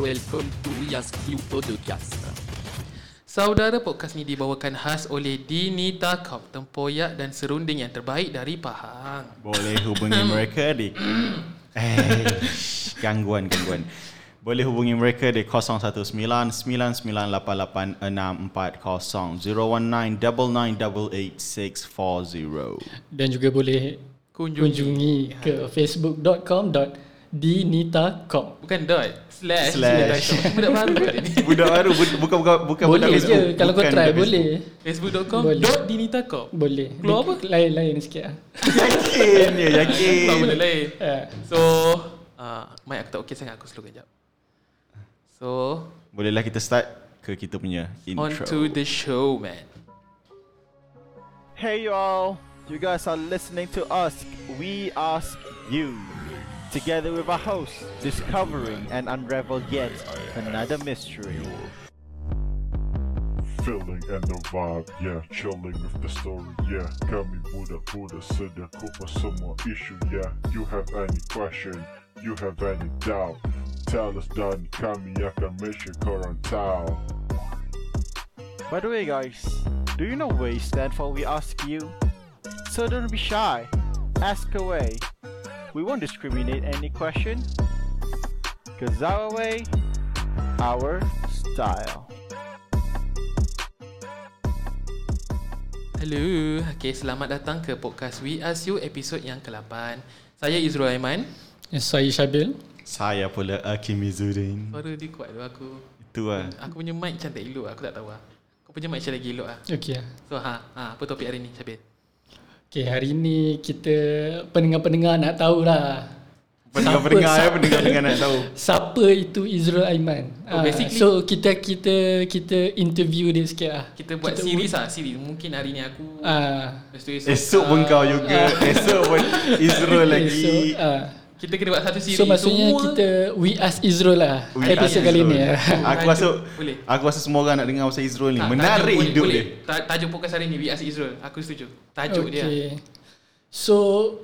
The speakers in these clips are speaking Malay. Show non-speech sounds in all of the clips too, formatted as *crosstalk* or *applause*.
Welcome to Ask You Podcast. Saudara podcast ni dibawakan khas oleh Dinita Kop, tempoyak dan serunding yang terbaik dari Pahang. Boleh hubungi mereka di Eh, gangguan gangguan. Boleh hubungi mereka di 0199988640 01999888640. Dan juga boleh Kunjungi. kunjungi ke facebook.com.dinitacom Bukan dot, slash. Slash. Budak baru kat ni. *laughs* Budak baru bukan bukan bukan Boleh budak je Facebook. Kalau kau try boleh Facebook.com Boleh. dot Dinita Kop. Boleh Keluar apa? Lain-lain sikit lah. Yakin ya, yakin. Tak boleh lain. Ah. So, uh, mic aku tak okey sangat. Aku slow kejap. So, Bolehlah kita start ke kita punya intro. on to the show, man. Hey y'all, you guys are listening to us. We ask you. Together with our host, discovering and unravel yet another mystery. Feeling and the vibe, yeah, chilling with the story, yeah. Kami budak-budak sedang kupas semua issue, yeah. You have any question, you have any doubt, tell us dan kami akan make sure korang tahu. By the way, guys, do you know WAY stand for We Ask You? So don't be shy. Ask away. We won't discriminate any question. Cause our way, our style. Hello. Okay, selamat datang ke podcast We Ask You episod yang ke-8. Saya Izrul Aiman. Saya Syabil Saya pula Hakim Izzuddin. Suara dia kuat tu aku. Itu lah. Aku punya mic macam tak elok. Aku tak tahu lah. Kau punya mic macam lagi elok lah. Okey lah So, ha, ha apa topik hari ni, Syabil? Okay, hari ni kita pendengar-pendengar nak tahulah Pendengar-pendengar Siapa- ya, pendengar-pendengar nak tahu. *laughs* Siapa itu Izrul Aiman Oh, Ah, basically- So kita kita kita interview dia sikit lah Kita buat Kita series lah, series. Mungkin hari ni aku... Ah, Lepas tu Esok pun kau juga. Esok pun *laughs* Izrul lagi. so, ah. Kita kena buat satu series. so maksudnya Semua- kita We Ask Izrul lah We Episode kali Izrul. ni ya. Aku rasa boleh. Aku rasa semua orang nak dengar pasal Izrul ni. Tak, Menarik tajuk hidup boleh. dia. Ta- Tajuk podcast hari ni, We Ask Israel. Aku setuju. Tajuk dia. So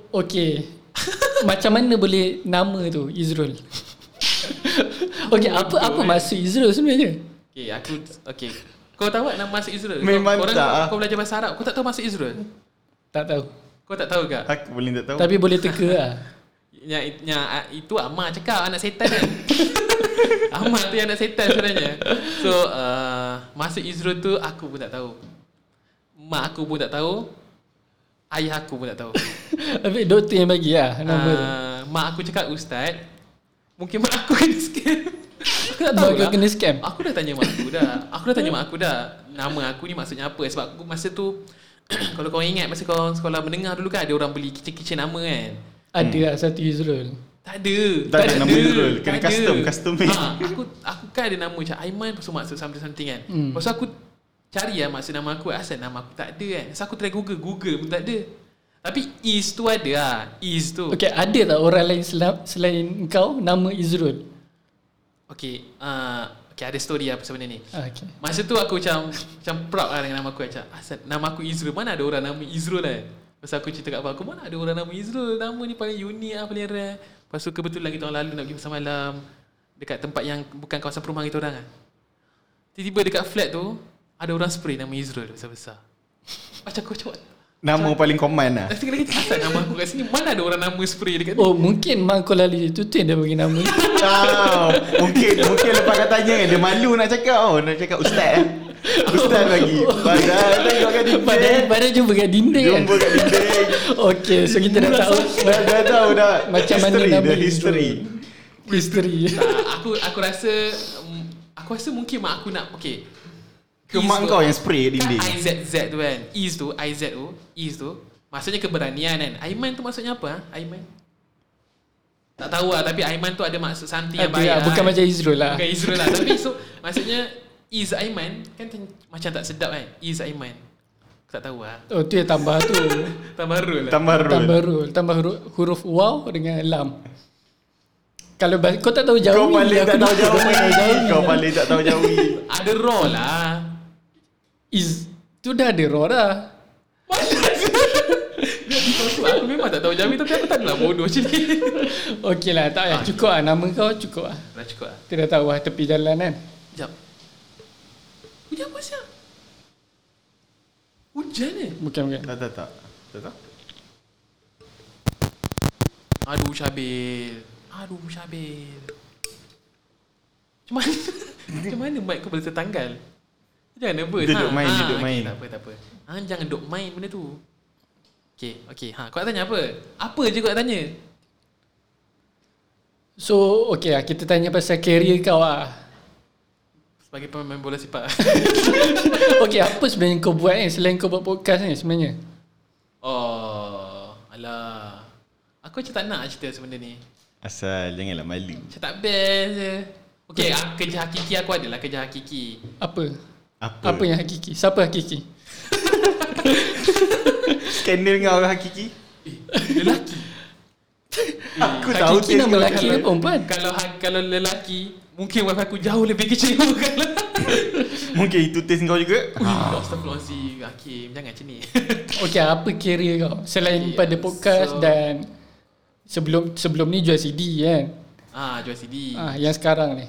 Okay *laughs* Macam mana boleh Nama tu Izrul *laughs* Okay apa Apa maksud Izrul sebenarnya Okay, aku... Okay. Kau tahu tak nama masuk Israel? Memang kau, tak. Orang, kau belajar bahasa Arab, kau tak tahu masuk Israel? Tak tahu Kau tak tahu ke? Aku boleh tak tahu. Tapi boleh teka lah *laughs* Yang, yang itu Ammar cakap anak setan kan. *laughs* Ammar tu yang anak setan sebenarnya. So, uh, masuk Israel tu aku pun tak tahu. Mak aku pun tak tahu. Ayah aku pun tak tahu. *laughs* Tapi doktor yang bagi lah Nama tu uh, mak aku cakap ustaz mungkin mak aku kena scam aku tak tahu Mak kau lah kena scam aku dah tanya mak aku dah aku dah tanya *laughs* mak aku dah nama aku ni maksudnya apa sebab aku masa tu *clears throat* kalau kau ingat masa kau sekolah mendengar dulu kan ada orang beli kicin-kicin nama kan Ada lah satu Izrul tak ada. Tak ada nama Izrul. Kena Tak ada. custom, custom made. ha, aku aku kan ada nama macam Aiman pasal maksud something something kan. Hmm. lepas tu aku cari lah maksud nama aku. Asal nama aku tak ada kan. So aku try google google pun tak ada. Tapi is tu ada lah. Is tu. Okay ada tak orang lain sel- selain kau Nama Izrul Okay, uh, okay ada story lah pasal benda ni. ah, Okay Masa tu aku macam macam proud lah dengan nama aku. Macam asal nama aku Izrul mana ada orang nama Izrul kan. Pasal aku cerita kat abang aku mana ada orang nama Izrul nama ni paling unik lah paling rare. Lepas tu kebetulan kita orang lalu nak pergi pasar malam dekat tempat yang bukan kawasan perumahan kita orang kan. Tiba-tiba dekat flat tu ada orang spray nama Izrul besar-besar. *laughs* Macam aku macam Nama paling common lah. Nanti lagi asal nama aku kat sini mana ada orang nama spray dekat ni. Oh mungkin mak kau lalu itu tu yang dia bagi nama *laughs* Oh, mungkin mungkin lepas kau tanya dia malu nak cakap oh nak cakap ustaz eh. Ustaz lagi. Padahal tengok kat Padahal, dinding. padahal jumpa kat dinding Jumpa kat dinding. Okay so kita dah tahu Dah, dah tahu dah. Macam mana history, nama the Izrul. history. History Tak, aku aku rasa um, aku rasa mungkin mak aku nak okay. Ke mak kau yang spray kat dinding. Kan IZZ tu kan. Is tu, IZ tu, is tu. Maksudnya keberanian kan. Aiman tu maksudnya apa? Ha? Aiman. Tak tahu lah tapi Aiman tu ada maksud something yang baik lah, lah, bukan kan. macam Izrul lah. Bukan Izrul lah Tapi so Maksudnya Is Aiman Kan ten- macam tak sedap kan? Is Aiman Aku tak tahu lah. Oh tu yang tambah tu. *laughs* Tambah rule lah. Tambah rule. Tambah rule. Tambah huruf, huruf wow dengan lam. Kalau kau tak tahu Jawi Kau paling tak tahu Jawi. Kau paling tak tahu Jawi. Ada raw lah. Is Tu dah ada raw dah. Aku, *laughs* aku memang tak tahu Jamil Tapi aku tak adalah bodoh macam ni. Okey lah, tak payah. Cukup lah. Nama kau cukup lah. Dah cukup lah. Kita dah tahu lah tepi jalan kan. Sekejap Hujan apa siap? Hujan eh? Bukan, bukan. Tak tak tak. Tak tak. Aduh Syabil Aduh Syabil Macam mana *laughs* Macam mana mic kau boleh tertanggal Jangan nervous Duduk main, duduk okey, main. Tak apa tak apa ha, Jangan duduk main benda tu Okay okay ha, Kau nak tanya apa Apa je kau nak tanya So, okey lah. Kita tanya pasal career kau lah. Sebagai pemain bola sepak *laughs* okey, apa sebenarnya kau buat ni selain kau buat podcast ni sebenarnya? Oh Alah Aku macam tak nak cerita sebenarnya ni Asal janganlah malu. Macam tak best je Okay ah, kerja hakiki aku adalah kerja hakiki Apa? Apa? Apa yang hakiki? Siapa hakiki? *laughs* skandal kau hakiki? Lelaki Aku tahu Hakiki nama lelaki ke perempuan? Kalau ha- kalau lelaki Mungkin wife aku jauh lebih kecewa kalau *laughs* Mungkin itu taste kau juga. Ah. Astagfirullahaladzim Hakim Jangan macam ni *laughs* Okey, apa career kau? Selain Okay, pada podcast so- dan sebelum sebelum ni jual CD kan? Ah jual CD Ah, yang sekarang ni.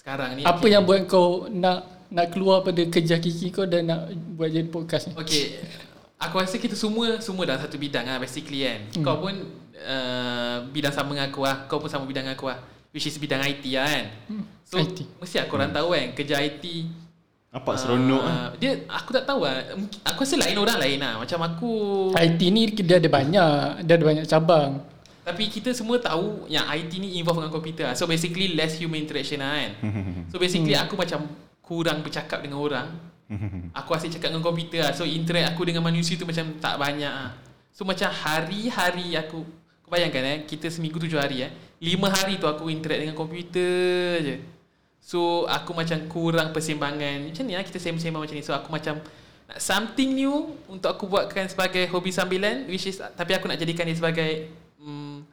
Sekarang ni Apa okay. yang buat kau nak nak keluar pada kerja hakiki kau dan nak buat jadi podcast ni? Okay Aku rasa kita semua Semua dalam satu bidang lah Basically kan hmm. Kau pun uh, Bidang sama dengan aku lah Kau pun sama bidang dengan aku lah Which is bidang IT lah kan. So IT. Mesti aku orang tahu kan Kerja IT Nampak seronok ah. uh, Dia Aku tak tahu lah. Mungkin- Aku rasa lain orang lain lah. Macam aku IT ni dia ada banyak, dia ada banyak cabang. Tapi kita semua tahu Yang IT ni involve dengan komputer lah. So basically less human interaction lah kan. *laughs* So basically aku macam Kurang bercakap dengan orang. *laughs* Aku asyik cakap dengan komputer lah. So interact aku dengan manusia tu macam tak banyak lah. So macam hari-hari aku Kau bayangkan eh Kita seminggu tujuh hari eh Lima hari tu aku interact dengan komputer je So aku macam kurang persembangan Macam ni lah kita sembang-sembang macam ni So aku macam nak Something new Untuk aku buatkan sebagai hobi sambilan Which is Tapi aku nak jadikan dia sebagai hmm,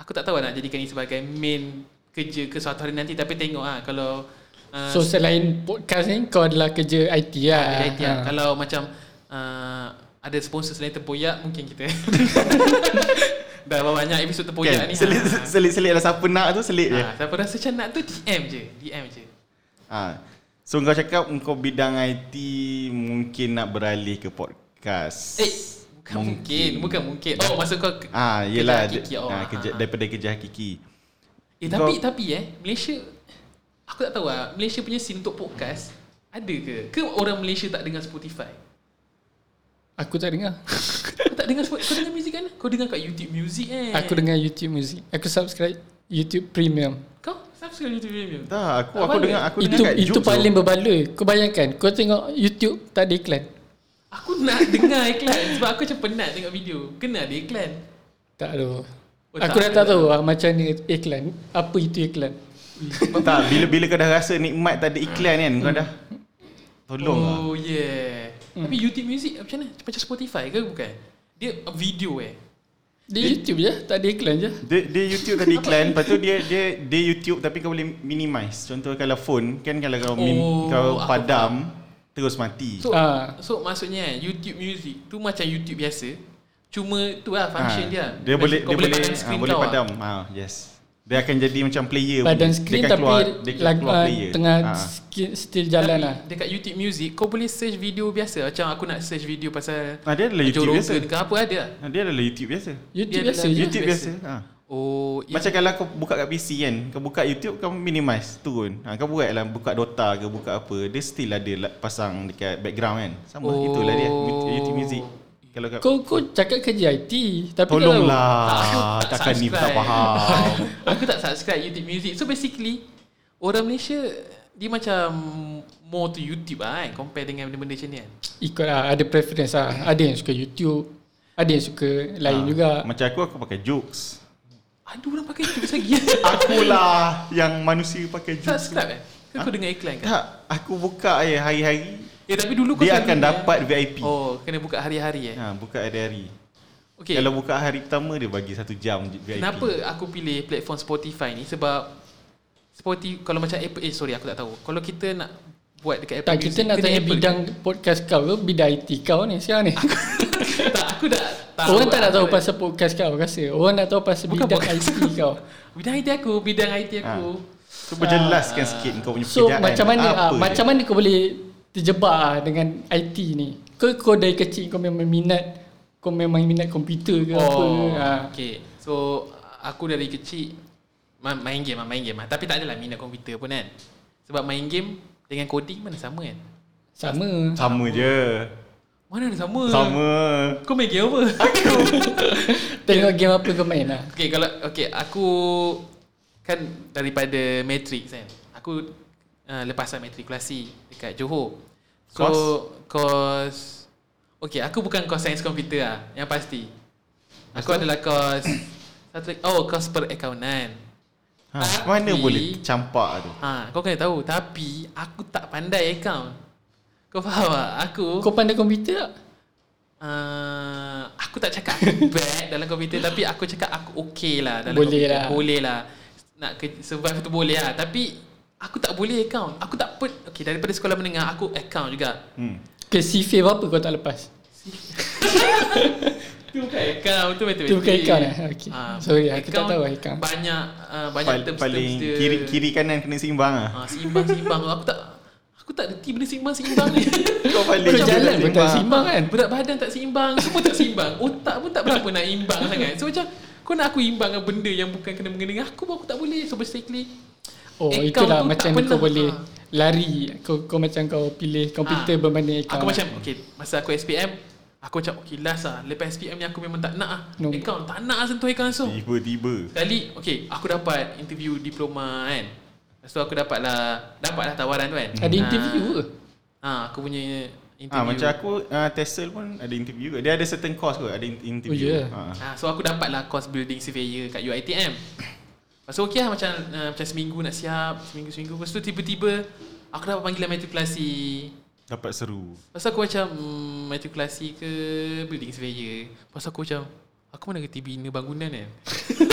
Aku tak tahu lah nak jadikan dia sebagai main Kerja ke suatu hari nanti Tapi tengok lah Kalau uh, So selain podcast ni kau adalah kerja IT lah. Ah, IT lah. Ha. Kalau macam uh, ada sponsor selain Tempoyak mungkin kita *laughs* dah berapa banyak episod Tempoyak Kan? ni. Selit, ha. selit, selit lah siapa nak tu selit je. Ha, siapa rasa macam nak tu DM je, DM je. Ha. So kau cakap kau bidang IT mungkin nak beralih ke podcast. Eh, bukan mungkin, bukan mungkin. Oh, maksud kau ke- Ah, yelah kerja hakiki. Oh, ah, ah, kerja, ah. daripada kerja hakiki. Eh, tapi Kau- tapi eh, Malaysia aku tak tahu lah, Malaysia punya scene untuk podcast ada ke? Ke orang Malaysia tak dengar Spotify? Aku tak dengar. *laughs* Tak dengar Spotify? Kau dengar muzik kan? Kau dengar kat YouTube Music eh. Aku dengar YouTube Music. Aku subscribe YouTube Premium. Kau subscribe YouTube Premium? Tak, aku Tak aku balik. dengar aku itu dengar kat itu Joox paling berbaloi. Kau bayangkan, kau tengok YouTube tak ada iklan. Aku nak *laughs* dengar iklan sebab aku macam penat tengok video. Kena ada iklan. Tak ada. Oh, aku tak dah tak tahu lah macam ni iklan. Apa itu iklan? tak, bila bila kau dah rasa nikmat tak ada iklan kan, kau dah tolong lah. Oh yeah. Hmm. Tapi YouTube Music macam mana? Macam Spotify ke bukan? Dia video eh. Dia YouTube je, tak ada iklan je. Dia, dia YouTube tadi iklan, *laughs* lepas tu dia dia dia YouTube tapi kau boleh minimize. Contoh kalau phone kan kalau kau min, Oh, kau aku padam terus mati. So Ah. so maksudnya eh, YouTube Music tu macam YouTube biasa. Cuma tu lah function Ah, dia. Dia boleh kau dia boleh padam ah, screen boleh kau padam. Ha, yes. Dia akan jadi macam player Badan screen dia akan tapi keluar, dia akan lagu keluar player. tengah Ah. sk- still Tapi jalan lah. Dekat YouTube Music kau boleh search video biasa. Macam aku nak search video pasal Ah, dia adalah YouTube biasa. Ke apa ada. Ah, Dia adalah YouTube biasa. YouTube Dia biasa je. YouTube biasa. Ha. Oh, Macam kalau kau buka kat PC kan, kau buka YouTube kau minimize turun. Ha, kau buat lah buka Dota ke buka apa, dia still ada pasang dekat background kan. Sama Oh. itulah dia YouTube Music. Kalau kau Kau kau cakap kerja IT tapi tolonglah *laughs* Aku tak takkan ni tak subscribe. faham. *laughs* Aku tak subscribe YouTube Music So basically Orang Malaysia Dia macam More to YouTube lah kan Compare dengan benda-benda macam ni kan Ikut lah, ada preference lah. Ada yang suka YouTube, ada yang suka lain Ha, juga. Macam aku aku pakai jokes. Ada orang pakai YouTube lagi *laughs* Akulah yang manusia pakai jokes. Subscribe eh kau dengar iklan kan Tak, aku buka je hari-hari Eh tapi dulu kau dia akan dengar- dapat VIP. Oh kena buka hari-hari eh Ha, buka hari-hari. Okay Kalau buka hari pertama dia bagi satu jam VIP. Kenapa aku pilih platform Spotify ni Sebab Spotify Kalau macam Apple Eh sorry aku tak tahu Kalau kita nak Buat dekat Apple Tak, Music kita nak tanya Apple bidang podcast kau ke bidang IT kau ni sekarang ni. *laughs* Tak Aku dah tahu Orang tak nak tahu pasal podcast kau rasa. Orang nak tahu pasal Bukan bidang podcast. IT kau. *laughs* Bidang IT aku Bidang IT aku Cuba jelaskan sikit kau punya So pekerjaan. macam mana Apa dia? macam mana kau boleh terjebak ah dengan IT ni? Kau kau dari kecil kau memang minat kau memang minat komputer ke apa? Oh Ah. Okay So Aku dari kecil ma- Main game lah Main game lah Tapi tak adalah minat komputer pun kan Sebab main game Dengan coding mana sama kan Sama. Sama je. Mana ada sama Sama. Kau main game apa *laughs* Tengok game apa kau main lah. Okay kalau Okay aku Kan daripada Matrix kan Aku uh, Lepasan matrikulasi Dekat Johor. So Course Okay aku bukan course sains komputer lah Yang pasti. Aku adalah course Satu lagi Oh course perakaunan. Ha, Tapi- mana boleh campak tu? Ha, kau kena tahu Tapi Aku tak pandai account. Kau faham tak? Aku Kau pandai komputer tak? uh, Aku tak cakap aku *laughs* bad dalam komputer Tapi aku cakap aku okay lah dalam Boleh komputer. lah. Boleh lah. Nak ke, survive tu boleh lah. Tapi Aku tak boleh account Aku tak pun Okay daripada sekolah menengah Aku account juga Hmm. Ke CV apa kau tak lepas? *laughs* Tu bukan account Tu matematik Tu bukan account eh? Okay. Ah, Sorry, aku tak account tahu account. Banyak uh, Banyak Pal- terms-terms paling dia kiri kiri kanan kena seimbang ah. Ah, Seimbang seimbang Aku tak Aku tak reti benda seimbang-seimbang ni *laughs* Kau paling Kau jalan pun tak seimbang kan? Berat badan tak seimbang Semua tak seimbang Otak pun tak berapa nak imbang sangat So macam Kau nak aku imbang dengan benda yang bukan kena mengena dengan aku pun aku tak boleh So basically Oh account itulah tu macam kau pernah. boleh Ah. lari. Kau kau macam kau pilih komputer Ah. berbanding account. Aku macam Okay Masa aku SPM Aku macam okay last lah Lepas SPM ni aku memang tak nak lah No. Account tak nak lah sentuh account langsung Tiba-tiba. Sekali okay Aku dapat interview diploma kan Lepas tu aku dapat lah Dapat lah tawaran tu kan Ada interview ke? Ah, Aku punya interview Ah macam aku uh, TESOL pun ada interview. Dia ada certain course kot ada in- interview. Oh, ya? Ah. Ah, so aku dapat lah course building surveyor kat UiTM. Lepas tu okey lah macam uh, macam seminggu nak siap, seminggu-seminggu. Lepas tu tiba-tiba aku dapat panggilan matrikulasi. Dapat seru. Lepas aku macam mm, matrikulasi ke building surveyor. Lepas aku macam aku mana kerti bina bangunan kan.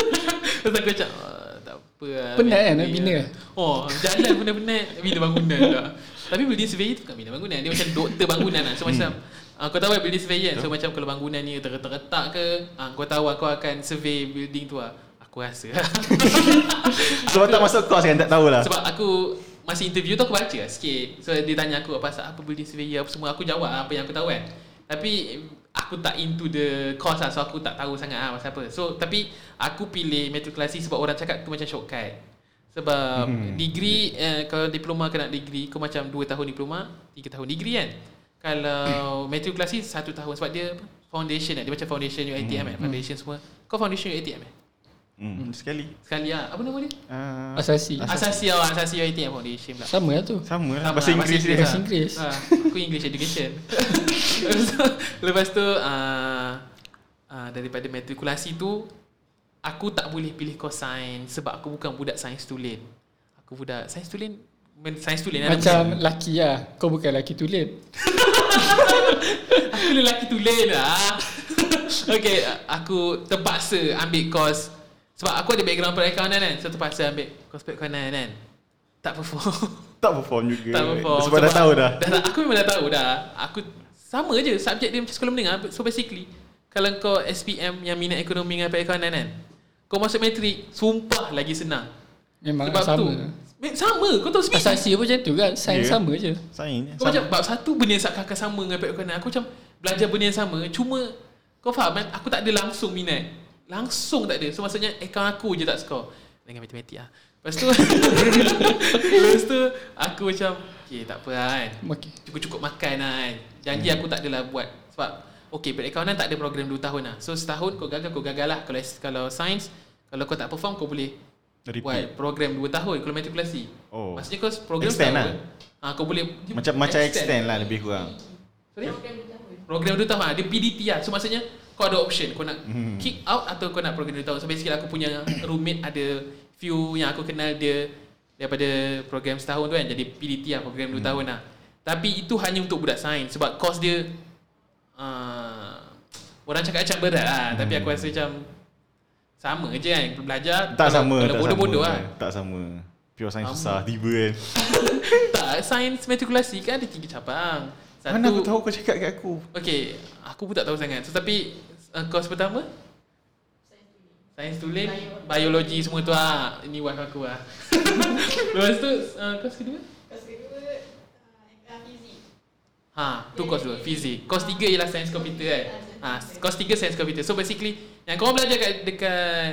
*laughs* Lepas aku macam ah, tak apa lah. Penat kan nak bina? lah." Oh, jalan pun dah penat bina bangunan dah. Tapi building surveyor tu bukan bina bangunan. Dia macam doktor bangunan lah. So macam Ah, kau tahu kan building surveyor kan? So macam kalau bangunan ni terletak-letak ke ah, Kau tahu aku akan survey building tu lah Aku rasa *laughs* Sebab tak masuk course kan tak tahulah. Sebab aku Masa interview tu aku baca lah sikit. So dia tanya aku apa pasal? Apa building surveyor? Apa semua. Aku jawab lah apa yang aku tahu kan. Tapi Aku tak into the course lah So aku tak tahu sangat lah pasal apa. So tapi Aku pilih matrikulasi sebab orang cakap tu macam shortcut. Sebab hmm. degree eh, Kalau diploma kena degree Kau macam 2 tahun diploma 3 tahun degree kan. Kalau *coughs* matrikulasi 1 tahun. Sebab dia Foundation lah. Dia macam foundation UiTM kan Foundation semua. Kau foundation UiTM eh Hmm, sekali. Sekali lah Apa nama dia? Uh, Asasi. Asasi awak Asasi UiTM Foundation pula Sama lah tu. sama lah Sama bahasa lah, Inggeris dia. Bahasa lah. Inggeris. Ha, aku English education. *laughs* lepas tu, lepas tu uh, uh, daripada matrikulasi tu aku tak boleh pilih course sains sebab aku bukan budak sains tulen. Aku budak sains tulen sains tulen lah Macam laki lah. Kau bukan laki tulen. *laughs* aku lelaki tulen lah. *laughs* okay, aku terpaksa ambil course sebab aku ada background perakaunan kan. So terpaksa ambil course perakaunan kan. Tak perform. *laughs* Tak perform juga. Tak perform Sebab, dah tahu dah. dah Aku memang dah tahu dah Aku Sama je Subjek dia macam sekolah menengah So basically Kalau kau SPM Yang minat ekonomi dengan perakaunan kan Kau masuk matrik Sumpah lagi senang Memang Sebab sama. tu Sama Kau tahu sebab Asasi pun macam tu kan. Sains Ya. sama je. Sains. Kau macam Bab satu benda yang akan sama dengan perakaunan Aku macam Belajar benda yang sama Cuma Kau faham kan Aku tak ada langsung minat Langsung tak ada So maksudnya Account aku je tak score Dengan matematik lah Lepas tu *laughs* Lepas tu Aku macam Okay tak apa lah kan Okay. cukup-cukup makan lah kan. Janji aku tak adalah buat sebab okay perakaunan tak ada program 2 tahun lah. So setahun kau gagal kau gagal lah. Kalau kalau sains kalau kau tak perform kau boleh Repeat. buat program 2 tahun kalau matrikulasi. Oh. Maksudnya kau program Extend setahun. lah. Ha, kau boleh Macam macam extend lah lebih kurang. Sorry? Program 2 tahun. Ha, dia PDT lah. So maksudnya kau ada option kau nak Hmm. kick out atau kau nak program 2 tahun. So basically aku punya roommate ada few yang aku kenal dia daripada program setahun tu kan jadi PDT lah program 2 tahun lah. Tapi itu hanya untuk budak sains sebab course dia uh, orang cakap macam berat lah tapi aku rasa macam sama je kan belajar Tak kalau, sama, kalau tak bodoh-bodoh sama. lah. Tak sama. Pure sains Sama. susah tiba kan. *laughs* tak, sains matrikulasi kan ada tiga cabang. Satu Mana aku tahu kau cakap kat aku Okay Aku pun tak tahu sangat Tetapi uh, Course pertama Sains tulen Biologi semua tu ah. Ini wife aku lah *laughs* Lepas tu uh, Course kedua Kelas kedua uh, fizik. Ha, tu course dua, fizik. Course tiga ialah sains komputer kan. Ha, course tiga sains komputer. So basically yang kau belajar kat dekat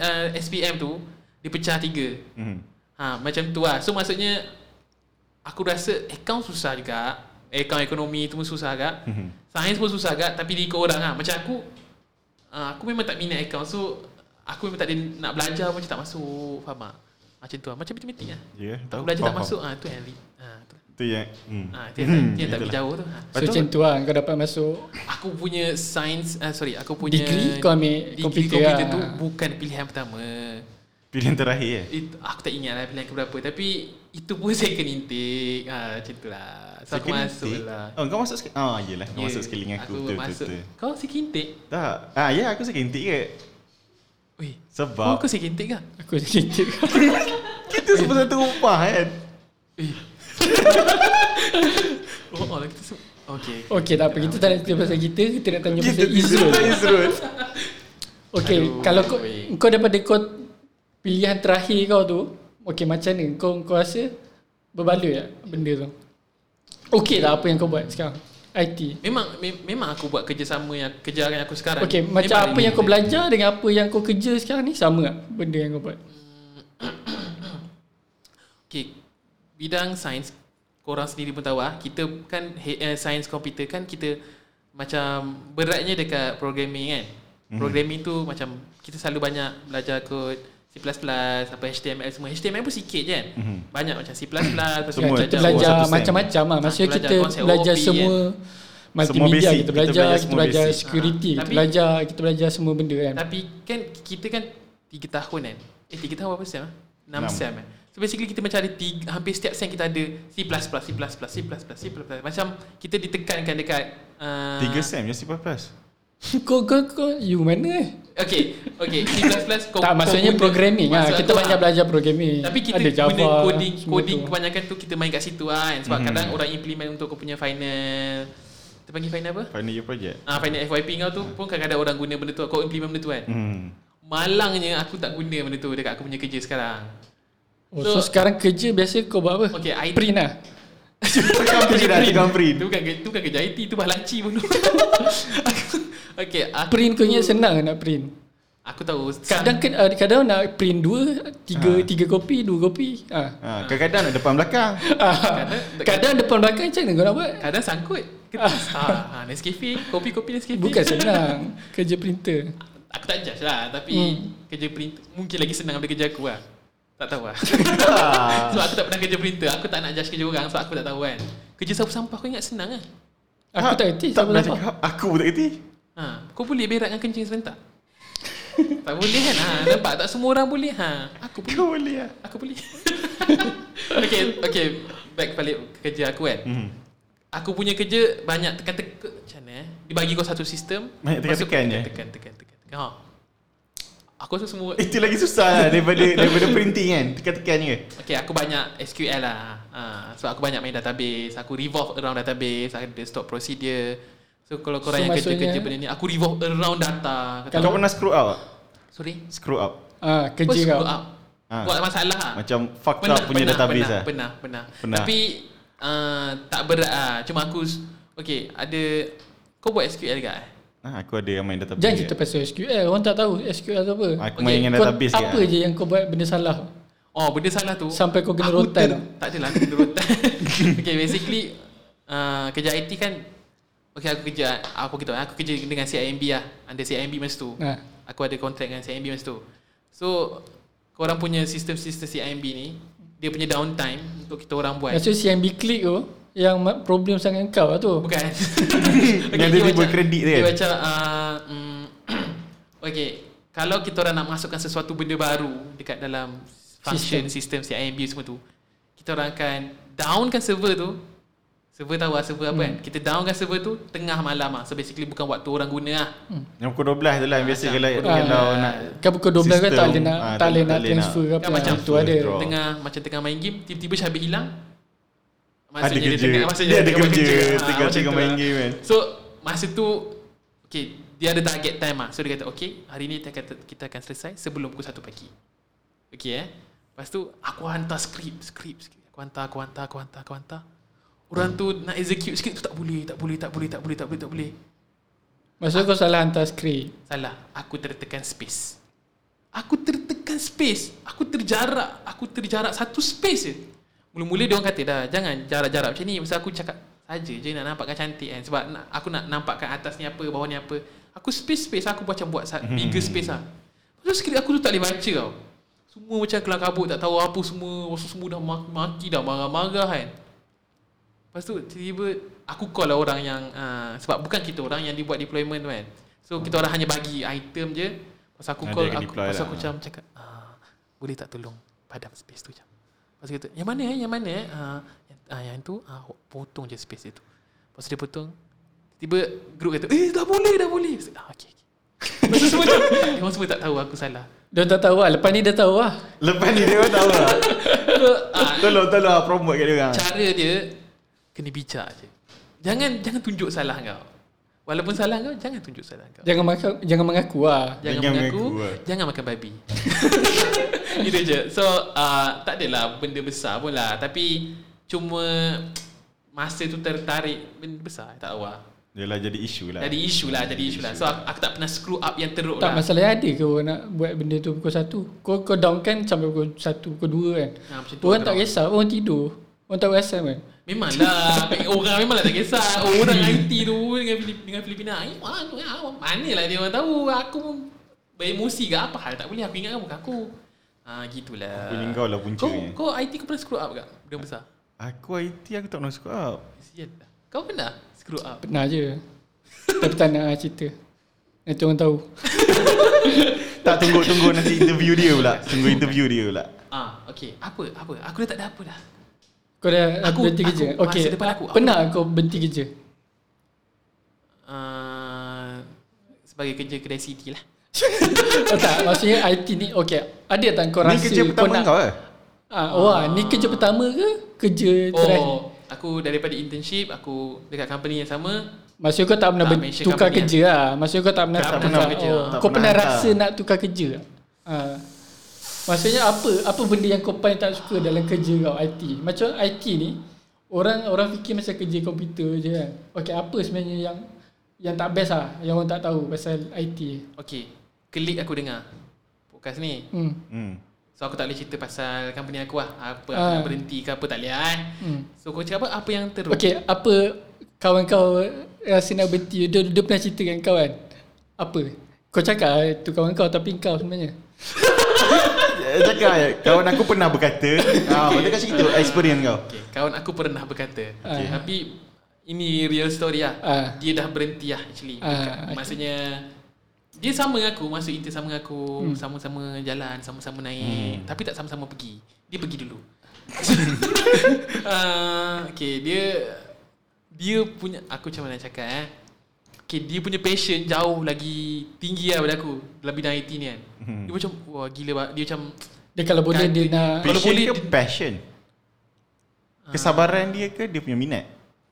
uh, SPM tu dia pecah tiga. hmm. Ha, macam tu lah. So maksudnya aku rasa account susah juga. Account ekonomi tu pun susah agak. Mhm. Sains pun susah agak tapi di ikut orang lah. Macam aku uh, aku memang tak minat account. So aku memang tak ada nak belajar pun macam tak masuk. Faham tak? Macam tu lah. Macam matematik lah. Ya yeah, Aku tahu belajar tak Faham. masuk. Ah tu yang li- ha, tu. Tu yang hmm. Ha, tu yang, tak pergi jauh tu. Ha. So macam tu lah kau dapat masuk Aku punya sains uh, sorry aku punya Degree kau ambil degree komputer komputer lah. tu bukan pilihan pertama. Pilihan terakhir eh Itu, aku tak ingat lah pilihan keberapa tapi itu pun second intake. Ha macam tu lah. So aku Second masuk intake? lah. Oh kau masuk sekali Ah yelah kau Ya, masuk sekali dengan aku Aku Betul masuk. betul betul Kau second intake? Tak Ah ya aku second intake ke. Oh, Sebab kau second intake ke? Aku cerita *laughs* Kita semua satu rumah kan Eh. *laughs* oh, oh, kita semua. Okay. Okay tak apa Kita tak nak cerita pasal kita Kita nak tanya Kita pasal Izrul kita Izrul Okay Aduh, Kalau kau. Kau daripada kau Pilihan terakhir kau tu Okay macam mana? Kau kau rasa Berbaloi tak Benda tu? Okay tak apa yang kau buat sekarang IT Memang me- memang aku buat kerja sama yang kerja yang aku sekarang. Okay macam Memang apa yang kau belajar Dengan apa yang kau kerja sekarang ni Sama tak Benda yang kau buat? *coughs* Okay, bidang sains korang sendiri pun tahu lah, kita kan eh, sains komputer kan kita macam beratnya dekat programming kan. Mhm. Programming tu macam kita selalu banyak belajar kod C++, apa HTML semua. HTML pun sikit je kan. Mhm. Banyak macam C++, lepas *clears throat* tu Semua, kita belajar macam-macam lah Maksudnya belajar kita belajar semua Multimedia basic. kita Kita belajar Kita semua belajar basic. security Ah, Kita belajar Kita belajar semua benda kan Tapi kan kita kan 3 tahun kan. Eh 3 tahun berapa sem ah? 6 Enam. sem eh. So basically kita macam ada tiga, hampir setiap sem kita ada C++, C++, C++, C++, C++. Macam kita ditekankan dekat uh, Tiga sem je C++ *laughs* Kau kau kau You mana eh Okay, okay. C++ *laughs* kau Tak maksudnya kau guna- programming lah Kita banyak ah, belajar programming Tapi kita Ada Java guna coding coding tu. kebanyakan tu kita main kat situ lah kan. Sebab Mhm. kadang orang implement untuk kau punya final kita panggil final apa? Final year project Ah final FYP kau tu pun kadang-kadang orang guna benda tu kau implement benda tu kan. hmm. Malangnya aku tak guna benda tu dekat aku punya kerja sekarang. oh, so, So- sekarang kerja biasa kau buat apa? Okay, I Print lah print dah Tekan print Itu bukan bukan kerja IT, itu balanci pun. *laughs* okay, aku, Print kau ingat senang nak print Aku tahu. Kadang kan uh, kadang nak print dua Tiga Ha. tiga kopi Dua kopi ah. ha, Kadang-kadang nak depan belakang kadang, Kadang depan belakang macam mana kau nak buat? kadang sangkut. Kertas. ha, ha, Nescafe, kopi-kopi Nescafe. Bukan senang Kerja printer Aku tak judge lah Tapi Hmm. Kerja printer Mungkin lagi senang daripada kerja aku lah Tak tahu lah *laughs* Ah. Sebab aku tak pernah kerja printer Aku tak nak judge kerja orang Sebab aku tak tahu kan Kerja sapu sampah kau ingat senang kan Aku tak kerti Tak pernah siapa. cakap Aku pun tak kerti ha, Kau boleh berak dengan kencing serentak *laughs* Tak boleh kan ha, Nampak tak semua orang boleh ha, Aku boleh Kau boleh lah Aku boleh *laughs* Okay Okay Back balik ke kerja aku kan hmm. Aku punya kerja Banyak tekan-teka Macam mana eh Dia bagi kau satu sistem Banyak tekan-tekan je? Tekan tekan tekan tekan ha. Aku rasa semua *laughs* Itu lagi susah lah Daripada, daripada printing kan Tekan-tekan je Okay, aku banyak SQL lah. Ha, sebab aku banyak main database. Aku revolve around database. Ada stock procedure. So, kalau korang So, yang kerja-kerja benda ni, aku revolve around data. Kata Kau pernah screw tak? Sorry? Screw out Ah, kerja screw kau. up? Ha. Buat masalah lah. Macam fucked up punya database pernah, lah Pernah, pernah. Pernah. Tapi, uh, tak berat lah. Cuma aku, okay, ada, kau buat SQL ke? eh? ha, Aku ada yang main database Jangan cerita pasal SQL Orang tak tahu SQL tu apa Aku Okay, main dengan Kau, database Apa je je yang kau buat benda salah Oh, benda salah tu. Sampai kau kena aku rotan ter- Tak adalah, aku kena rotan. *laughs* okay, basically, uh, kerja IT kan, okay, aku kerja, aku gitu, aku kerja dengan CIMB lah. Under CIMB masa tu. Ha. Aku ada kontrak dengan CIMB masa tu. So, korang punya sistem-sistem CIMB ni, dia punya downtime untuk kita orang buat. Maksud CMB Click tu Yang problem sangat kau lah tu Bukan. *laughs* Yang dia tiba kredit tu Dia kan? macam, uh, mm, *clears throat* okay, kalau kita orang nak masukkan sesuatu benda baru dekat dalam function sistem CIMB semua tu, kita orang akan downkan server tu. Server tahu lah server apa kan? Kita downkan server tu tengah malam lah. So basically bukan waktu orang guna lah. Yang pukul 12 tu lah Biasa Macam kalau, 12. nak Kan pukul 12 kan tak Sistem, boleh nak ah, Tak tak- boleh tak nak transfer ke Kan apa macam Tu ada. Tengah macam tengah main game tiba-tiba Syabir hilang. Ada Maksudnya kerja. tengah- maksudnya Dia ada kerja, Ah, tengah- macam tengah main lah. game kan. So masa tu Okay Dia ada target time lah So dia kata okay Hari ni kita, akan selesai Sebelum pukul 1 pagi Okay eh Lepas tu Aku hantar skrip Skrip skrip. Aku hantar Aku hantar Aku hantar Aku hantar Orang tu nak execute skrip tu Tak boleh Tak boleh Tak boleh Tak boleh Tak boleh Tak boleh. Maksud kau salah hantar skrip. Salah. Aku tertekan space. Aku tertekan space. Aku terjarak. Aku terjarak satu space je. Mula-mula dia orang kata dah Jangan jarak-jarak macam ni. Pasal aku cakap Saja je nak nampakkan cantik kan. Sebab nak, aku nak nampakkan atas ni apa Bawah ni apa. Aku space-space Aku macam buat sa- bigger space lah. Lepas tu skrip aku tu tak boleh baca tau. Semua macam kelang kabut Tak tahu apa semua. Semua dah maki dah Marah-marah kan Lepas tu tiba-tiba Aku call lah orang yang uh, Sebab bukan kita orang yang dibuat deployment tu kan So kita orang hanya bagi item je Pas aku call aku, deploy Pas lah. aku macam cakap ah, Boleh tak tolong Padam space tu macam Lepas tu kata Yang mana eh Yang mana eh ah, yang, ah, yang tu ah, Potong je space itu Lepas tu dia potong Tiba group kata Eh dah boleh dah boleh ah, Okay, okay. Lepas tu semua macam Dia orang semua tak tahu aku salah Dia tak tahu lah. Lepas ni dia tahu lah. Lepas ni dia tahu lah. *laughs* Ah, Tolong tolong lah promote kat dia orang. Cara dia Kena bijak je Jangan jangan tunjuk salah kau. Walaupun salah kau Jangan tunjuk salah kau. Jangan makan, jangan mengaku lah. Jangan, Jangan mengaku, mengaku lah. Jangan makan babi. *laughs* Itu je. So uh, Tak adalah benda besar pun lah. Tapi Cuma Masa tu tertarik Benda besar Tak tahu lah. Yalah jadi isu lah. Jadi isu lah Jadi isu lah. So aku, aku tak pernah screw up yang teruk Tak lah. masalah ada ke orang nak buat benda tu pukul 1 Kau, kau down kan sampai pukul 1, pukul 2 kan? Ha, Orang lah tak kau. kisah, orang tidur. Orang tak perasan kan Memanglah Orang memanglah tak kisah Orang *laughs* IT tu Dengan, Filip, dengan Filipina eh, mana, mana lah dia orang tahu Aku pun Beremosi ke apa hal Tak boleh aku ingatkan muka aku Ha gitulah Feeling kau lah Kau, puncanya. kau IT kau pernah screw up tak? Benda besar Aku IT aku tak pernah suka up. Sial Kau pernah screw up? Pernah je Tapi tak nak cerita Nanti orang tahu *laughs* Tak tunggu-tunggu nanti interview dia pula. Tunggu interview dia pula. Ah, okay. Apa? Apa? Aku dah tak ada apa dah. Kau dah Aku- aku, berhenti aku- kerja? masa Okay depan aku- aku- Pernah kau berhenti kerja? Uh, sebagai kerja kedai CD lah. *laughs* oh, tak. Maksudnya IT ni Okay Ada tak kau Ni rasa kerja pertama nak, kau ke? ah, Wah ni kerja pertama ke? Kerja terakhir Oh, aku daripada internship, aku dekat company yang sama. Maksudnya kau tak pernah Tak ber- mention tukar kerja lah. Maksudnya kau tak pernah Tak tukar pernah kerja. oh, Tak Kau pernah pernah rasa nak tukar kerja? Ha. Maksudnya apa Apa benda yang kau paling tak suka dalam kerja kau IT Macam IT ni Orang orang fikir macam kerja komputer je kan Okay apa sebenarnya yang Yang tak best lah Yang orang tak tahu pasal IT Okay, klik aku dengar podcast ni. hmm. Hmm. So aku tak boleh cerita pasal company aku lah. Apa aku Ah. nak berhenti ke apa tak boleh kan. Hmm. So kau cakap apa? Apa yang teruk? Okay apa Kawan kau rasa nak berhenti dia, dia pernah cerita kan kawan Apa Kau cakap lah tu kawan kau tapi kau sebenarnya *laughs* Cakap je, kawan aku pernah berkata. ah, betul kasi itu experience kau. Okay, kawan aku pernah berkata. Okay. Tapi ini real story lah. Ah. Dia dah berhenti lah actually. Ah, okay. Maksudnya dia sama dengan aku, masuk intern sama dengan aku, Hmm. sama-sama jalan, sama-sama naik, tapi tak sama-sama pergi. Dia pergi dulu. uh, *laughs* okay, dia dia punya aku macam mana nak cakap eh. Okay, dia punya passion jauh lagi tinggi lah daripada aku dalam bidang IT ni kan. Hmm. Dia macam wah gila ba- dia macam Dia kalau boleh Kan, dia dia- nak Kalau Passion boleh ke dia- passion? Kesabaran dia ke dia punya minat?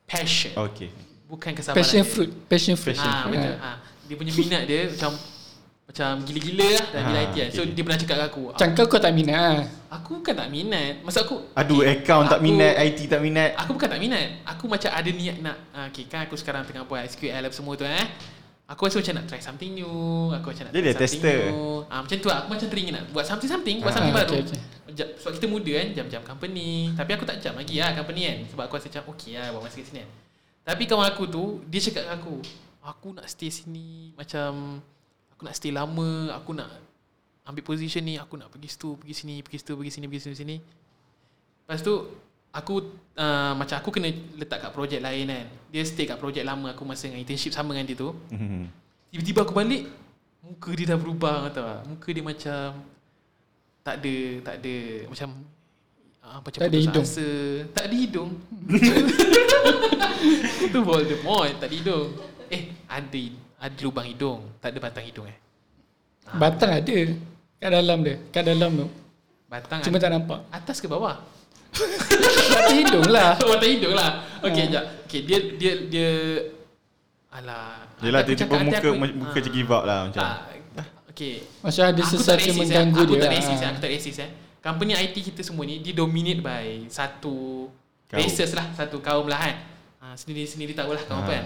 passion. Okay. Bukan kesabaran Passion dia. fruit Passion fruit Passion Ah fruit. betul. Ah dia punya minat dia macam macam gila-gila lah dalam bidang Ah, IT kan. So okay. dia pernah cakap kat aku. Macam kau kau tak minat lah Aku bukan tak minat. Maksud aku Aduh, okay, account tak aku- minat, IT tak minat. Aku bukan tak minat. Aku macam ada niat nak ah, okay kan aku sekarang tengah buat SQL apa semua tu eh. Aku rasa macam nak try something new. Aku macam nak Dia try dia something tester. new. Ah macam tu lah. Aku macam teringin nak buat something something, buat Ah, something baru. okay, sebab kita muda kan, jam-jam company. Tapi aku tak jam lagi lah company kan. Sebab aku rasa macam okay lah buat masa kat sini kan. Tapi kawan aku tu, dia cakap aku, aku nak stay sini macam nak stay lama, aku nak ambil position ni, aku nak pergi situ, pergi sini, pergi situ, pergi sini, pergi sini, sini. Lepas tu aku uh, macam aku kena letak kat projek lain kan. Dia stay kat projek lama aku masa dengan internship sama dengan dia tu. Hmm. Tiba-tiba aku balik Muka dia dah berubah tak Muka dia macam Tak ada Tak ada Macam ah, Macam Tak ada hidung. asa Tak ada hidung *laughs* *laughs* Itu Voldemort Tak ada hidung Eh ada Ada lubang hidung Tak ada batang hidung eh Batang ada Kat dalam dia Kat dalam tu Batang Cuma ada. tak nampak Atas ke bawah Mata hidung lah. *laughs* Mata hidung lah. Okey, Ah. sekejap. Okey, dia dia dia Alah. Aku tiba-tiba cakap hati muka aku- muka Ah. macam give up lah macam. Tak. Okey. Maksudnya ada Aku tak sesuatu yang eh. mengganggu aku dia. tak lah. racist, eh. Aku tak racist eh. Company IT kita semua ni dia dominate by satu Kaum. races lah, satu kaum lah kan. Ha, sendiri-sendiri tahulah kaum apa Ha. kan.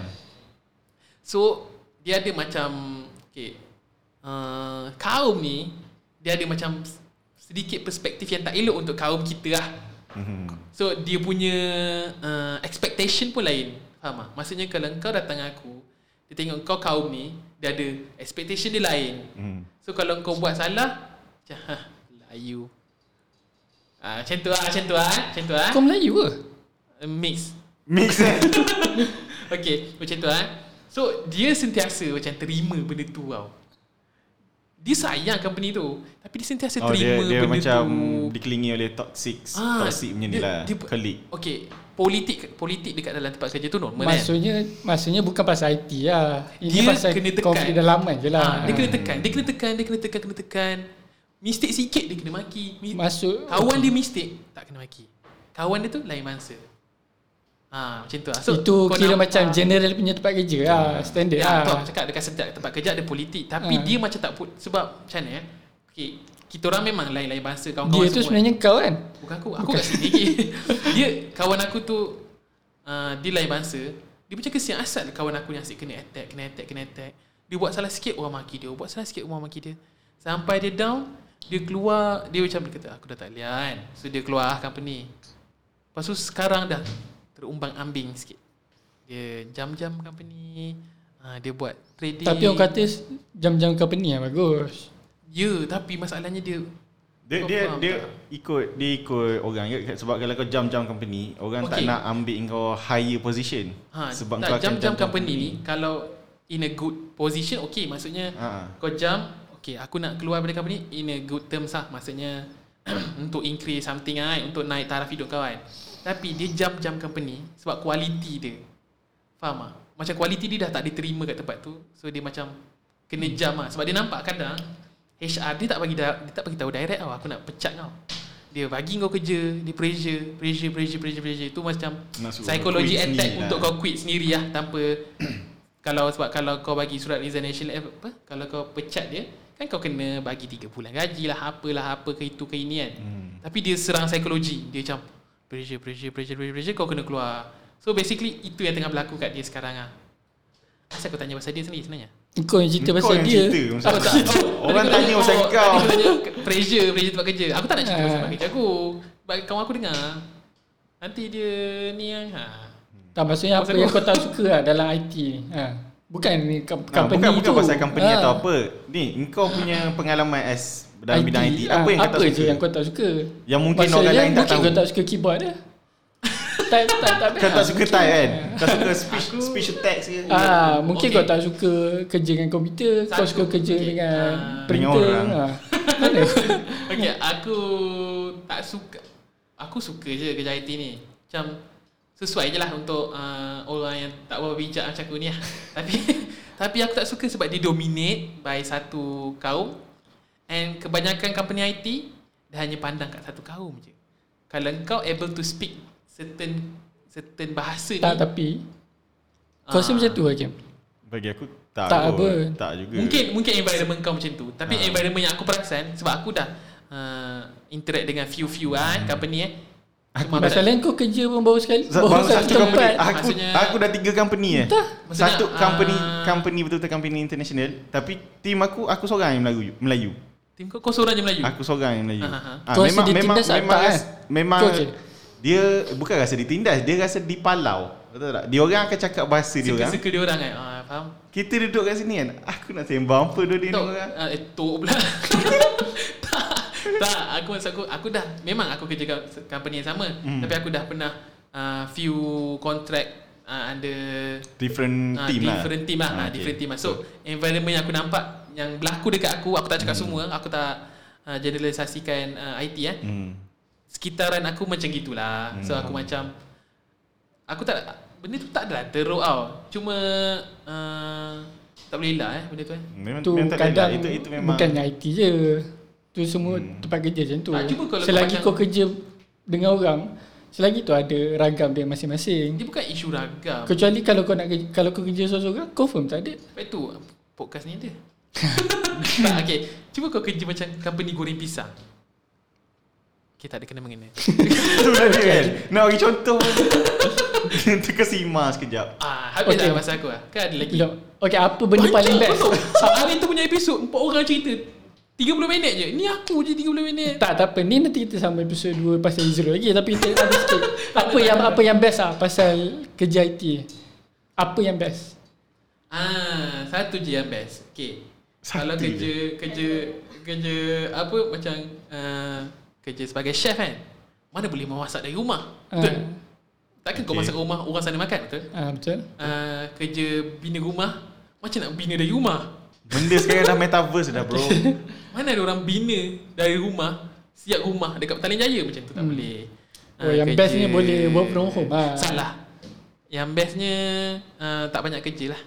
So dia ada macam okay, uh, kaum ni dia ada macam sedikit perspektif yang tak elok untuk kaum kita lah. Mhm. So dia punya uh, expectation pun lain. Faham tak? Maksudnya kalau kau datang aku, dia tengok kau kaum ni, dia ada expectation dia lain. Mhm. So kalau kau buat salah, macam ha, layu. Ah, macam tu lah, macam tu lah, eh. macam tu lah. Kau Melayu ke? Uh, Mix. Mix eh. *laughs* Okay, macam tu lah. So dia sentiasa macam terima benda tu tau. Dia sayang company tu, tapi dia sentiasa Oh dia terima dia benda macam tu. dikelilingi oleh toxic Ah, toxic punya ni dia- lah. dia- Colleague. Okay, politik politik dekat dalam tempat kerja tu normal kan? Maksudnya maksudnya bukan pasal IT lah. Ini Dia pasal kena tekan. konflik dalaman je lah. Ah, dia kena tekan, dia kena tekan, dia kena tekan, kena tekan. Mistake sikit dia kena maki. Masuk Kawan dia mistake tak kena maki. Kawan dia tu lain mangsa. Ha, macam tu lah. so, itu kira nampak- macam general punya tempat kerja lah. Standard Ya, lah. tu aku cakap dekat setiap tempat kerja ada politik tapi Ah. dia macam tak put sebab macam mana eh? Okay, kita orang memang lain-lain bangsa kawan-kawan Dia tu semua. sebenarnya kau kan? Bukan aku, aku kat sini *laughs* dia kawan aku tu uh, dia lain bangsa. Dia macam kesian asal kawan aku yang asyik kena attack, kena attack, kena attack. Dia buat salah sikit orang maki dia, buat salah sikit orang maki dia. Sampai dia down, dia keluar, dia macam dia kata aku dah tak lihat kan. So dia keluar company. Lepas tu sekarang dah terumbang ambing sikit. Dia jam-jam company, uh, dia buat trading. Tapi orang kata jam-jam company yang bagus. Ya, tapi masalahnya dia Dia Kau dia faham dia tak? ikut dia ikut orang sebab kalau kau jam-jam company, orang tak Okay. nak ambil kau higher position. Ha, sebab tak, kau akan jam-jam company ni kalau in a good position okay maksudnya Ha. kau jam okay aku nak keluar dari company in a good terms lah maksudnya *clears throat* untuk increase something kan untuk naik taraf hidup kau kan tapi dia jam-jam company sebab quality dia. Faham tak? Macam quality dia dah tak diterima kat tempat tu so dia macam kena jam lah. Sebab dia nampak kadang HR dia tak bagi da- dia tak bagi tahu direct tau aku nak pecat kau. Dia bagi kau kerja dia pressure pressure pressure pressure pressure. Itu macam suruh psychology attack untuk lah. kau quit sendiri lah tanpa *clears throat* kalau sebab kalau kau bagi surat resignation letter apa? Kalau kau pecat dia kan kau kena bagi 3 bulan gaji lah apalah apa ke itu ke ini kan Hmm. tapi dia serang psikologi dia macam pressure pressure pressure pressure, pressure kau kena keluar so basically itu yang tengah berlaku kat dia sekarang ah Asal kau tanya pasal dia sendiri sebenarnya? Kau yang cerita Kau pasal yang dia. cerita pasal Oh, tak. dia. Orang tanya kau- pasal oh, kau. Tadi tanya pressure, pressure tempat kerja. Aku tak nak cerita pasal Ah. tempat kerja aku. Bagi kawan aku dengar. Nanti dia ni yang ha. Tak maksudnya apa Pasal yang kau- kau tak suka lah dalam IT ni. Ha. Bukan ni Ha, company bukan bukan tu. pasal company Ha. atau apa. Ni engkau punya pengalaman as dalam bidang IT. ha, Apa yang kau tak apa suka? je yang kau tak suka? Yang mungkin orang Maksudnya lain tak mungkin tahu. kau tak suka keyboard dia. *laughs* tak tak tak. Kau tak suka mungkin. type kan? Kau suka *laughs* speech speech to text ke? Ah, mungkin Okey. kau tak suka kerja dengan komputer, kau Satu. suka kerja Okey. dengan Ah. printer. Dengan orang. Ha. *laughs* Mana? Okay, aku tak suka. Aku suka je kerja IT ni. Macam sesuai je lah untuk uh, orang yang tak berapa bijak macam aku ni lah. *laughs* tapi tapi aku tak suka sebab dia dominate by satu kaum and kebanyakan company IT dia hanya pandang kat satu kaum je. Kalau kau able to speak certain certain bahasa tak ni tapi kau rasa Ah. macam tu Hakim? Bagi aku tak Tak kot. apa. Tak juga. Mungkin mungkin environment kau macam tu. Tapi Ha. environment yang aku perasan sebab aku dah uh, interact dengan few-few ah hmm. company eh. Cuma Masalahnya kau kerja pun baru sekali, baru Baru satu satu company tempat. Aku Maksudnya- aku dah tiga company eh Entah. Satu company ah, Company betul-betul company international Tapi team aku Aku seorang yang Melayu Melayu Tim kau kau seorang je Melayu. Aku seorang yang Melayu Ha, ha, ha. Kau Memang memang memang, ras- eh? memang Kau okey? Dia Bukan rasa ditindas Dia rasa dipalau Betul tak Dia orang akan cakap bahasa dia orang Suka-suka dia orang kan. Ah, faham? Kita duduk kat sini kan Aku nak sembang apa dia ni orang ah, eh, tok pula. tak, *laughs* tak, aku maksud aku aku dah memang aku kerja kat company yang sama Hmm. tapi aku dah pernah uh, few contract uh, under Different Ah, team lah different team lah, Ah, ah, okay. different team lah. So environment yang aku nampak yang berlaku dekat aku, aku tak cakap semua, aku tak uh, generalisasikan uh, IT eh. hmm. Sekitaran aku macam gitulah. So Hmm. aku macam aku tak benda tu tak adalah teruk tau. Cuma uh, tak boleh elak eh benda tu eh. Memang, Tu memang tak ada kadang lah. Itu, itu memang bukan IT je. Tu semua tempat kerja macam tu. Cuba kalau kau Selagi kau kerja dengan orang, Selagi tu ada ragam dia masing-masing. Dia bukan isu ragam. Kecuali kalau kau nak kerja, kalau kau kerja seorang-seorang, confirm tak ada. Lepas tu podcast ni ada. *laughs* tak, okay. Cuba kau kerja macam company goreng pisang. Okay, tak ada kena mengena. Kan Nak bagi contoh *laughs* Terkesima sekejap ah, habis Okay. okay. dah masa aku lah. Kan ada lagi. Okay, apa benda paling Banyak best? kau tahu. Hari tu punya episod Empat orang cerita 30 minit je Ni aku je 30 minit Tak, tak apa. Ni nanti kita sambung episod 2 pasal Israel lagi. Tapi kita ada sikit. *laughs* apa yang apa yang best lah pasal kerja IT. Apa yang best? Ah, Satu je yang best Okay Satu Kalau je. kerja Kerja Kerja Apa Macam uh, Kerja sebagai chef kan Mana boleh memasak dari rumah Betul Ah. Takkan kau Okay. masak kat rumah Orang sana makan Betul Ah, betul. uh, Kerja bina rumah Macam nak bina dari rumah Benda sekarang dah metaverse dah bro. *laughs* Mana ada orang bina Dari rumah Siap rumah Dekat Petaling Jaya Macam tu tak Hmm. boleh. Oh, Ah, yang kerja- bestnya boleh work from home ah. Salah. Yang bestnya uh, Tak banyak kerja lah.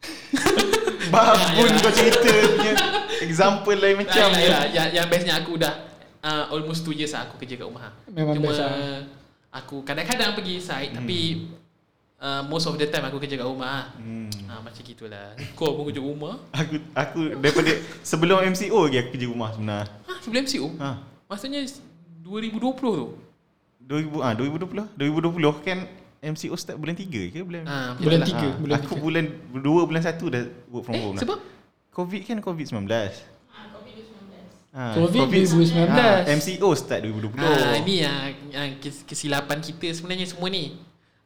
*laughs* Babun kau cerita punya Example lain macam Macam lah, yang, yang bestnya aku dah uh, Almost 2 years lah aku kerja kat rumah. Memang Cuma best lah. Aku kadang-kadang pergi site Tapi uh, Most of the time aku kerja kat rumah lah Hmm. ha, Macam gitulah Kau pun kerja rumah *laughs* Aku aku daripada sebelum MCO lagi aku kerja rumah sebenarnya. ha, Sebelum MCO Ha. Maksudnya 2020 tu 2000 ah 2020 2020 kan MCO start bulan 3 ke bulan ha, Bulan yalah. tiga. Ah, bulan aku tiga. bulan 2 bulan 1 dah work from Eh home lah. sebab Covid kan Covid-19. Ah, COVID-19. Ha, Covid 2019. Ha, MCO start 2020. ha, Ni yang, yang kes- kesilapan kita sebenarnya semua ni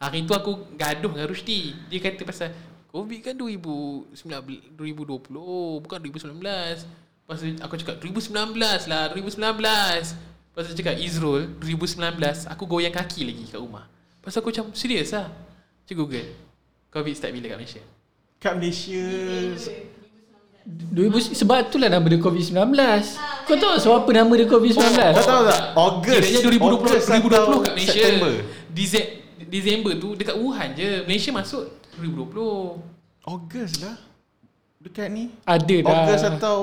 Hari tu aku gaduh dengan Rusdi Dia kata pasal Covid kan 2019, 2020 Bukan 2019 Lepas tu aku cakap 2019 lah 2019 Lepas tu cakap Izrul 2019 Aku goyang kaki lagi kat rumah. Lepas tu aku macam Serius lah? Cik Google Covid start bila kat Malaysia? Kat Malaysia 2000 sebab itulah nama dia COVID-19. Kau tahu sebab apa nama dia COVID-19? Kau tahu tak? Ogos Kiranya 2020 Ogos 2020 atau kat Malaysia. September Disember tu dekat Wuhan je Malaysia masuk 2020 Ogos lah Dekat ni Ada dah. Ogos atau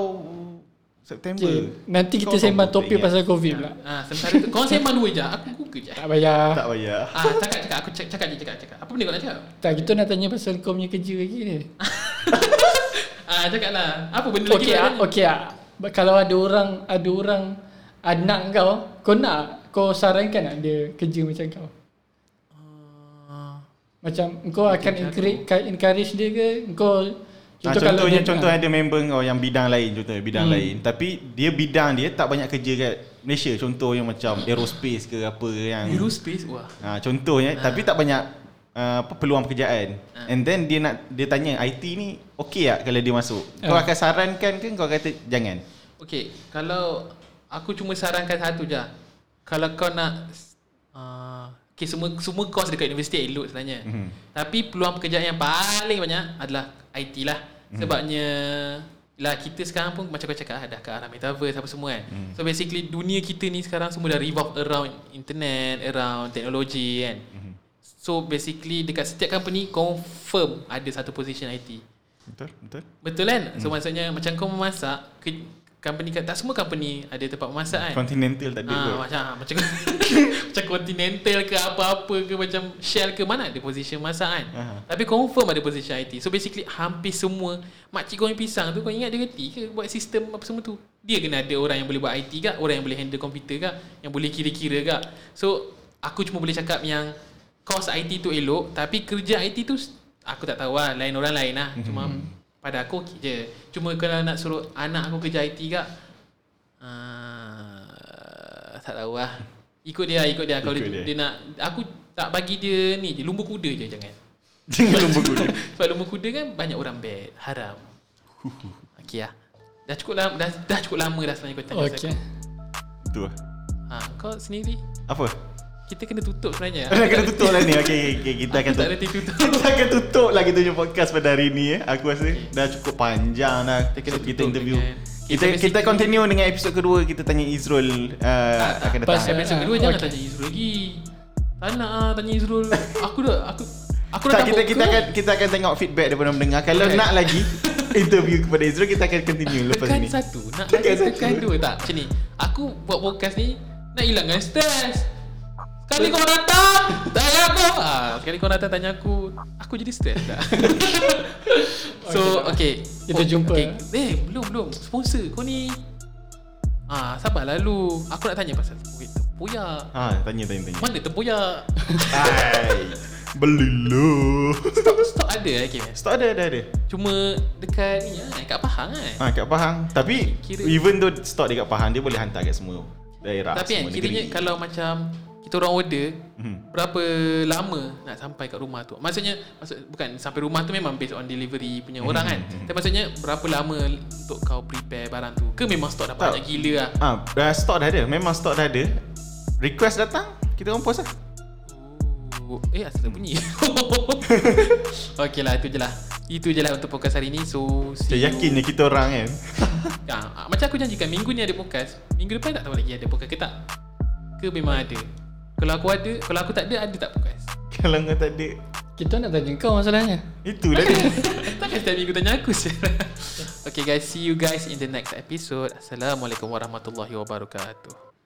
September Okay. Nanti kita Kau sembang topik tak pasal COVID pula. Ah, sementara tu kau sembang dua je, aku google je. Tak payah. Tak payah Ah, cakap cakap aku cakap, cakap je cakap cakap. Apa benda kau nak cakap? Tak, kita nak tanya pasal kau punya kerja lagi ni. Ah, *laughs* cakap lah. Apa benda lagi Okey, nak ah, okey. ah. Kalau ada orang ada orang anak kau, kau nak kau sarankan tak dia kerja macam kau? Macam kau akan encourage, encourage dia ke? Kau contoh kalau contohnya dia- contoh ah. ada member kau yang bidang lain contohnya bidang Hmm. lain tapi dia bidang dia tak banyak kerja kat Malaysia contoh yang macam aerospace ke apa yang Aerospace wah. ha, contohnya Ah. tapi tak banyak uh, peluang pekerjaan Ah. and then dia nak dia tanya IT ni okey tak kalau dia masuk kau Ah. akan sarankan ke kau kata jangan Okey, kalau aku cuma sarankan satu je. Kalau kau nak uh, okay, semua semua course dekat universiti elok sebenarnya. Mhm. Tapi peluang pekerjaan yang paling banyak adalah IT lah. Mhm. Sebabnya lah kita sekarang pun macam kau cakap ah, dah ke arah metaverse apa semua kan. Mhm. So basically dunia kita ni sekarang semua dah revolve around internet, around teknologi kan. Mhm. So basically dekat setiap company confirm ada satu position IT. betul betul Betul kan? So maksudnya macam kau memasak ke, company kat tak semua company ada tempat memasak kan. continental tak ada Ah, kot macam macam *laughs* macam continental ke apa-apa ke macam Shell ke mana ada position masak kan. Aha. Tapi confirm ada position IT. So basically hampir semua makcik goreng pisang tu kau ingat dia reti ke buat sistem apa semua tu. Dia kena ada orang yang boleh buat IT kak, orang yang boleh handle komputer kak, yang boleh kira-kira kak. So aku cuma boleh cakap yang course IT tu elok tapi kerja IT tu aku tak tahu lah lain orang lain lah. Cuma pada aku okey je. Cuma kalau nak suruh anak aku kerja IT kak uh, tak tahu lah. Ikut dia, ikut dia. Kalau Ikut dia, dia. dia nak aku tak bagi dia ni je lumba kuda je jangan. jangan lumba kuda *laughs* Sebab lumba kuda kan banyak orang bad, haram. *laughs* Okey lah. Dah cukup lama dah, dah cukup lama dah sebenarnya kau tanya Okey. okay. tu lah. Ha, kau sendiri apa kita kena tutup sebenarnya. Dah kena tutup lah ni okay, okay, kita akan tutup tutup. kita akan tutup lah kita punya podcast pada hari ni eh. Aku rasa dah cukup panjang dah Kita kena kita interview. dengan- Kita kita kita continue dengan episod kedua kita tanya Izrul uh, akan datang. pasal- Episode kedua Ah, jangan okey. tanya Izrul lagi. Tak nak ah tanya Izrul. Aku dah aku aku dah tak, kita kita akan kita akan tengok feedback daripada pendengar. Kalau Okay. nak lagi interview kepada Izrul kita akan continue lepas tekan ni. satu nak Tekan lagi satu. tekan dua tak macam ni aku buat podcast ni nak hilangkan stres Sekali kau datang Tanya aku ah, Sekali kau datang tanya aku Aku jadi stres *laughs* tak So okay Kita jumpa. okay. Eh belum belum Sponsor kau ni Ah, sabar lalu Aku nak tanya pasal Tempoyak Ha, tanya tanya tanya. Mana tempoyak Hai. Belilah. Stok, stok ada eh game Stok ada ada ada. Cuma dekat ni eh, kat Pahang kan Ha, kat Pahang. Tapi Kira- even though stok dekat Pahang, dia boleh hantar kat semua daerah, Tapi kan semua kiranya negeri. kalau macam kita orang order Mhm. berapa lama nak sampai kat rumah tu? Maksudnya maksud bukan sampai rumah tu memang based on delivery punya orang kan. Mhm. Tapi maksudnya berapa lama untuk kau prepare barang tu? Ke memang stok dah Tak. banyak gila lah? Ah, dah stok dah ada. Memang stok dah ada. Request datang, kita orang post lah. Oh, eh asal tak bunyi. *laughs* Okey lah itu je lah. Itu je lah untuk podcast hari ni. So Saya yakin je kita orang kan. *laughs* Ya, macam aku janjikan minggu ni ada podcast. Minggu depan tak tahu lagi ada podcast ke tak. Ke memang ada. Kalau aku ada, kalau aku tak ada, ada tak podcast? *laughs* Kalau kau tak ada, Kita nak tanya kau masalahnya. itulah dia. *laughs* Takkan setiap minggu tanya aku sih. *laughs* okay guys, see you guys in the next episode. Assalamualaikum warahmatullahi wabarakatuh.